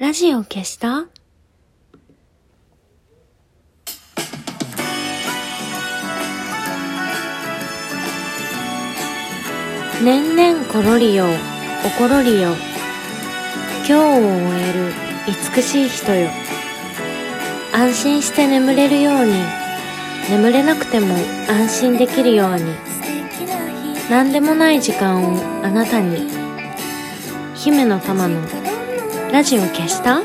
ラジオ消した？年々ころりよおころりよ。今日を終える美しい人よ。安心して眠れるように。眠れなくても安心できるように。何でもない時間をあなたに。姫の玉のラジオ消した？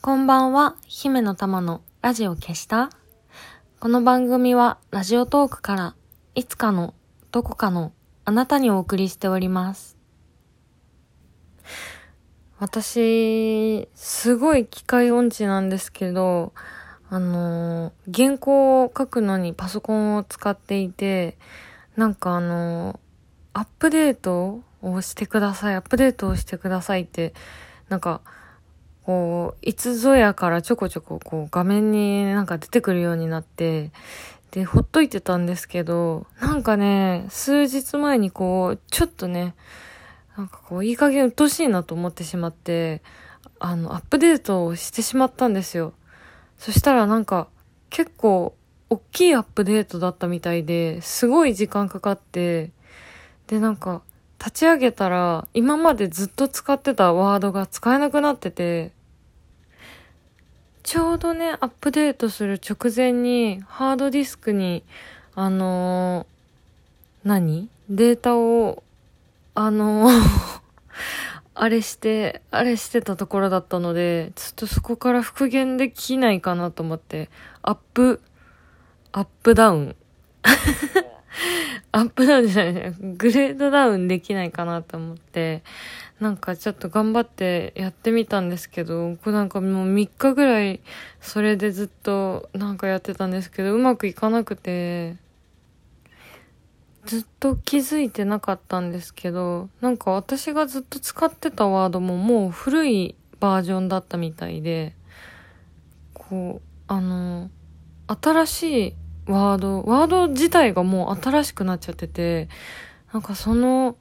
こんばんは、姫の玉のラジオ消した？この番組はラジオトークからいつかのどこかのあなたにお送りしております。私、すごい機械音痴なんですけど、あの、原稿を書くのにパソコンを使っていて、なんかあの、アップデートをしてください、アップデートをしてくださいって、なんか、こう、いつぞやからちょこちょここう画面になんか出てくるようになって、で、ほっといてたんですけど、なんかね、数日前にこう、ちょっとね、なんかこう、いい加減鬱陶しいなと思ってしまって、あの、アップデートをしてしまったんですよ。そしたらなんか、結構、大きいアップデートだったみたいで、すごい時間かかって、で、なんか、立ち上げたら、今までずっと使ってたワードが使えなくなってて、ちょうどね、アップデートする直前に、ハードディスクに、あのー何？データを、あのーあれして、あれしてたところだったので、ちょっとそこから復元できないかなと思って、アップ、アップダウン。アップダウンじゃない、グレードダウンできないかなと思って、なんかちょっと頑張ってやってみたんですけど、僕なんかもう3日ぐらいそれでずっとなんかやってたんですけど、うまくいかなくて、ずっと気づいてなかったんですけど、なんか私がずっと使ってたワードももう古いバージョンだったみたいで、こう、あの、新しいワード、ワード自体がもう新しくなっちゃってて、なんかその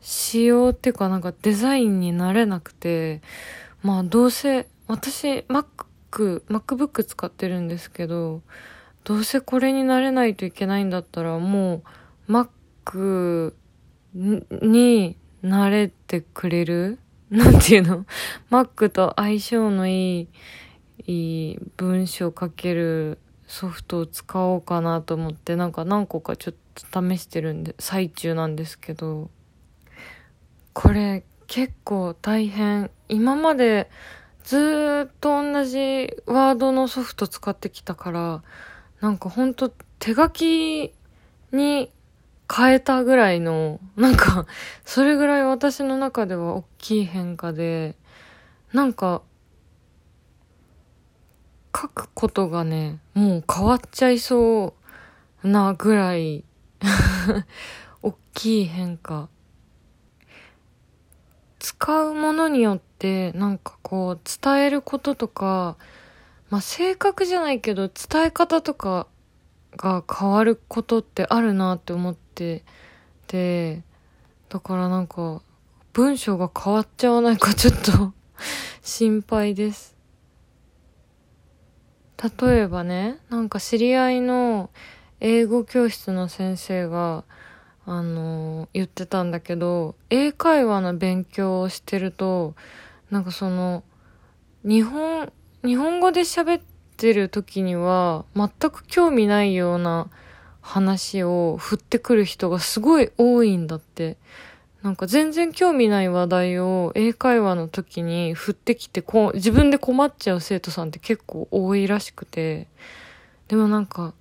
仕様っていうかなんかデザインになれなくて、まあどうせ、私 Mac、MacBook 使ってるんですけど、どうせこれになれないといけないんだったらもう Mac に慣れてくれる？なんていうの ?Mac と相性のいい、いい文章書けるソフトを使おうかなと思って、なんか何個かちょっと試してるんで、最中なんですけど、これ結構大変。今までずっと同じワードのソフト使ってきたから、なんかほんと手書きに変えたぐらいの、なんか、それぐらい私の中では大きい変化で、なんか、書くことがね、もう変わっちゃいそうなぐらい、大きい変化。使うものによって、なんかこう、伝えることとか、まあ、性格じゃないけど、伝え方とかが変わることってあるなって思ってて、だからなんか、文章が変わっちゃわないかちょっと 心配です。例えばね、なんか知り合いの英語教室の先生が、あの言ってたんだけど、英会話の勉強をしてると、なんかその、日本、日本語で喋ってる時には、全く興味ないような話を振ってくる人がすごい多いんだって。なんか全然興味ない話題を英会話の時に振ってきてこ、自分で困っちゃう生徒さんって結構多いらしくて。でもなんか、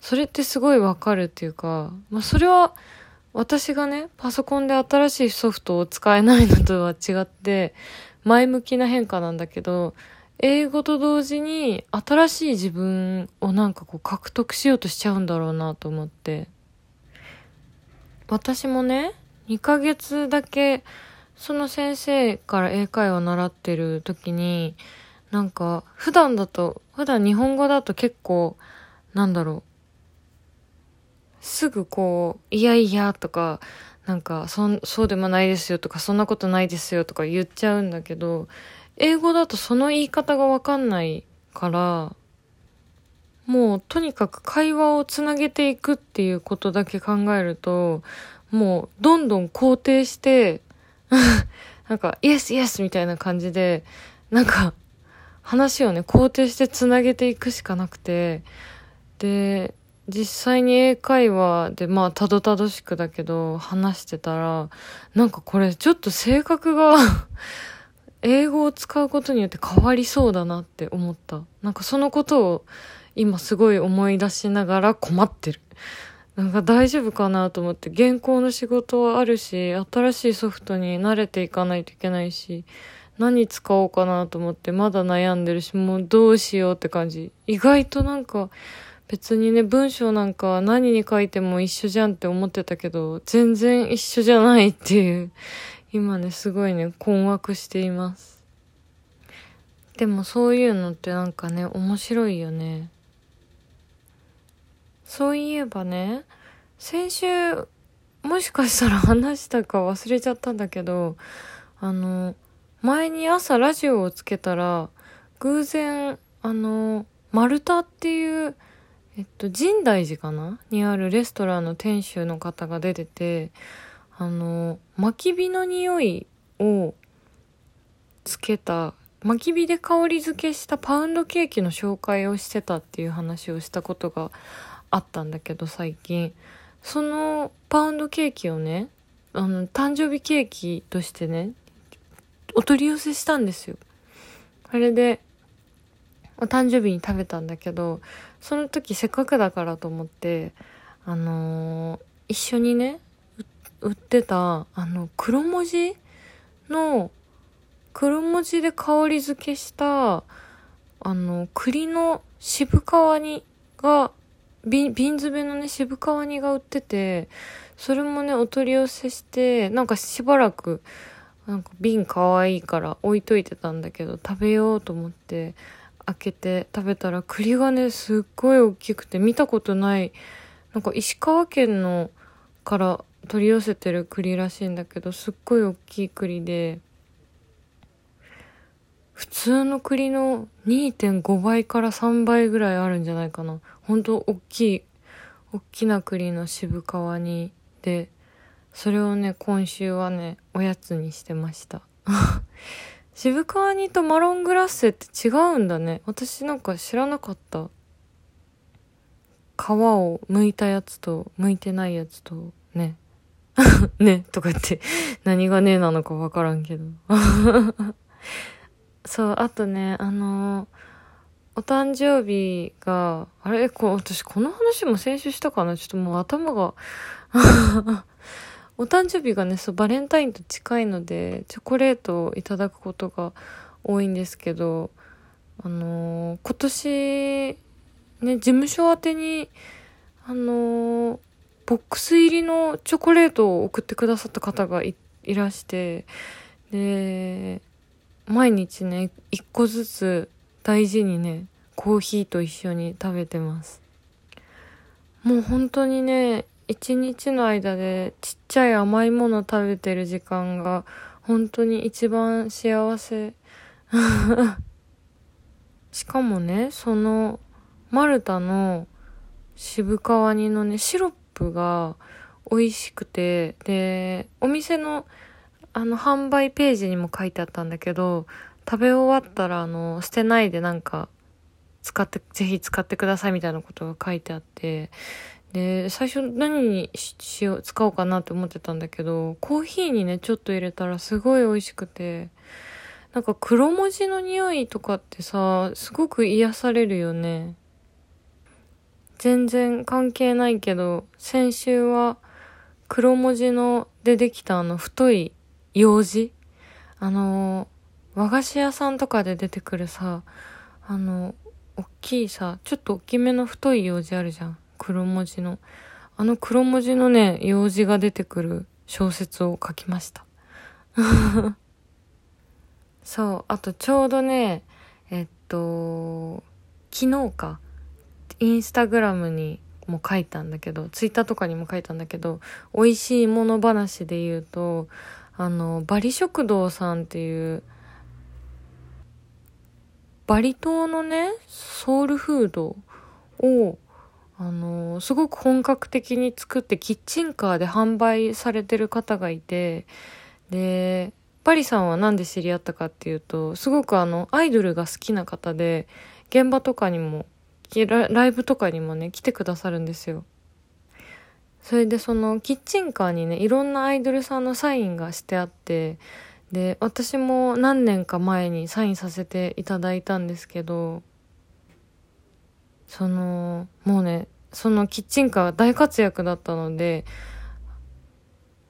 それってすごいわかるっていうか、まあそれは私がね、パソコンで新しいソフトを使えないのとは違って、前向きな変化なんだけど、英語と同時に新しい自分をなんかこう獲得しようとしちゃうんだろうなと思って。私もね、2ヶ月だけその先生から英会話習ってる時に、なんか普段だと、普段日本語だと結構、なんだろう、すぐこう、いやいやとか、なんか、そ、そうでもないですよとか、そんなことないですよとか言っちゃうんだけど、英語だとその言い方がわかんないから、もうとにかく会話をつなげていくっていうことだけ考えると、もうどんどん肯定して、なんか、イエスイエスみたいな感じで、なんか、話をね、肯定してつなげていくしかなくて、で、実際に英会話で、まあ、たどたどしくだけど、話してたら、なんかこれちょっと性格が英語を使うことによって変わりそうだなって思った。なんかそのことを今すごい思い出しながら困ってる。なんか大丈夫かなと思って、原稿の仕事はあるし、新しいソフトに慣れていかないといけないし、何使おうかなと思ってまだ悩んでるし、もうどうしようって感じ。意外となんか、別にね、文章なんか何に書いても一緒じゃんって思ってたけど、全然一緒じゃないっていう、今ね、すごいね、困惑しています。でもそういうのってなんかね、面白いよね。そういえばね、先週、もしかしたら話したか忘れちゃったんだけど、あの、前に朝ラジオをつけたら、偶然、あの、丸太っていう、えっと、深大寺かな？にあるレストランの店主の方が出てて、あの、薪火の匂いをつけた、薪火で香り付けしたパウンドケーキの紹介をしてたっていう話をしたことがあったんだけど最近。そのパウンドケーキをねあの誕生日ケーキとしてねお取り寄せしたんですよ。あれでお誕生日に食べたんだけどその時せっかくだからと思ってあのー、一緒にね売ってたあの黒文字の黒文字で香り付けしたあの栗の渋皮煮が瓶、詰めのね、渋皮煮が売ってて、それもね、お取り寄せして、なんかしばらく、なんか瓶かわいいから置いといてたんだけど、食べようと思って、開けて食べたら栗がね、すっごい大きくて、見たことない、なんか石川県のから取り寄せてる栗らしいんだけど、すっごい大きい栗で、普通の栗の2.5倍から3倍ぐらいあるんじゃないかな。ほんと大きい、大きな栗の渋皮煮で、それをね、今週はね、おやつにしてました。渋皮煮とマロングラッセって違うんだね。私なんか知らなかった。皮を剥いたやつと剥いてないやつとね。ねとか言って何がねえなのかわからんけど。そう、あとね、あのー、お誕生日が、あれ？こ私この話も先週したかな？ちょっともう頭が。お誕生日がね、そう、バレンタインと近いので、チョコレートをいただくことが多いんですけど、あのー、今年、ね、事務所宛てに、あのー、ボックス入りのチョコレートを送ってくださった方がいらして、で、毎日ね、一個ずつ大事にね、コーヒーと一緒に食べてます。もう本当にね、一日の間でちっちゃい甘いもの食べてる時間が本当に一番幸せ。しかもね、そのマルタの渋皮煮のね、シロップが美味しくて、で、お店のあの、販売ページにも書いてあったんだけど、食べ終わったら、あの、捨てないでなんか、使って、ぜひ使ってくださいみたいなことが書いてあって、で、最初何にしよう、使おうかなって思ってたんだけど、コーヒーにね、ちょっと入れたらすごい美味しくて、なんか黒文字の匂いとかってさ、すごく癒されるよね。全然関係ないけど、先週は黒文字のでできたあの太い用紙あの、和菓子屋さんとかで出てくるさ、あの、大きいさ、ちょっと大きめの太い用紙あるじゃん。黒文字の。あの黒文字のね、用紙が出てくる小説を書きました。そう、あとちょうどね、えっと、昨日か、インスタグラムにも書いたんだけど、ツイッターとかにも書いたんだけど、美味しいもの話で言うと、あの、バリ食堂さんっていう、バリ島のね、ソウルフードを、あの、すごく本格的に作ってキッチンカーで販売されてる方がいて、で、バリさんは何で知り合ったかっていうと、すごくあの、アイドルが好きな方で、現場とかにも、ライブとかにもね、来てくださるんですよ。それでそのキッチンカーにね、いろんなアイドルさんのサインがしてあって、で、私も何年か前にサインさせていただいたんですけど、その、もうね、そのキッチンカー大活躍だったので、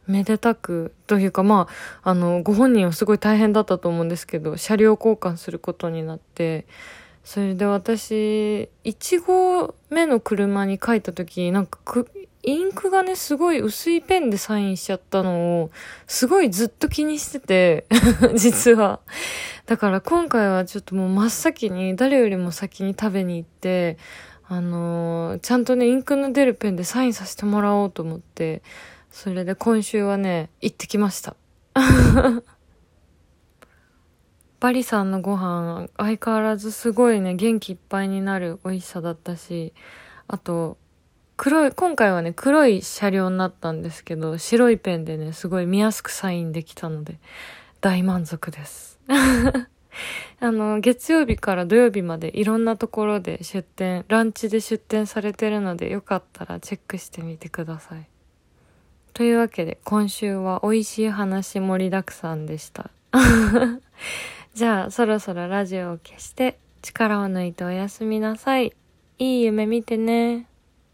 めでたく、というかまあ、あの、ご本人はすごい大変だったと思うんですけど、車両交換することになって、それで私、1号目の車に書いた時、なんか、インクがね、すごい薄いペンでサインしちゃったのを、すごいずっと気にしてて、実は。だから今回はちょっともう真っ先に、誰よりも先に食べに行って、あのー、ちゃんとね、インクの出るペンでサインさせてもらおうと思って、それで今週はね、行ってきました。バリさんのご飯、相変わらずすごいね、元気いっぱいになる美味しさだったし、あと、黒い、今回はね、黒い車両になったんですけど、白いペンでね、すごい見やすくサインできたので、大満足です。あの、月曜日から土曜日までいろんなところで出店、ランチで出店されてるので、よかったらチェックしてみてください。というわけで今週は美味しい話盛りだくさんでした。じゃあそろそろラジオを消して力を抜いておやすみなさい。いい夢見てね。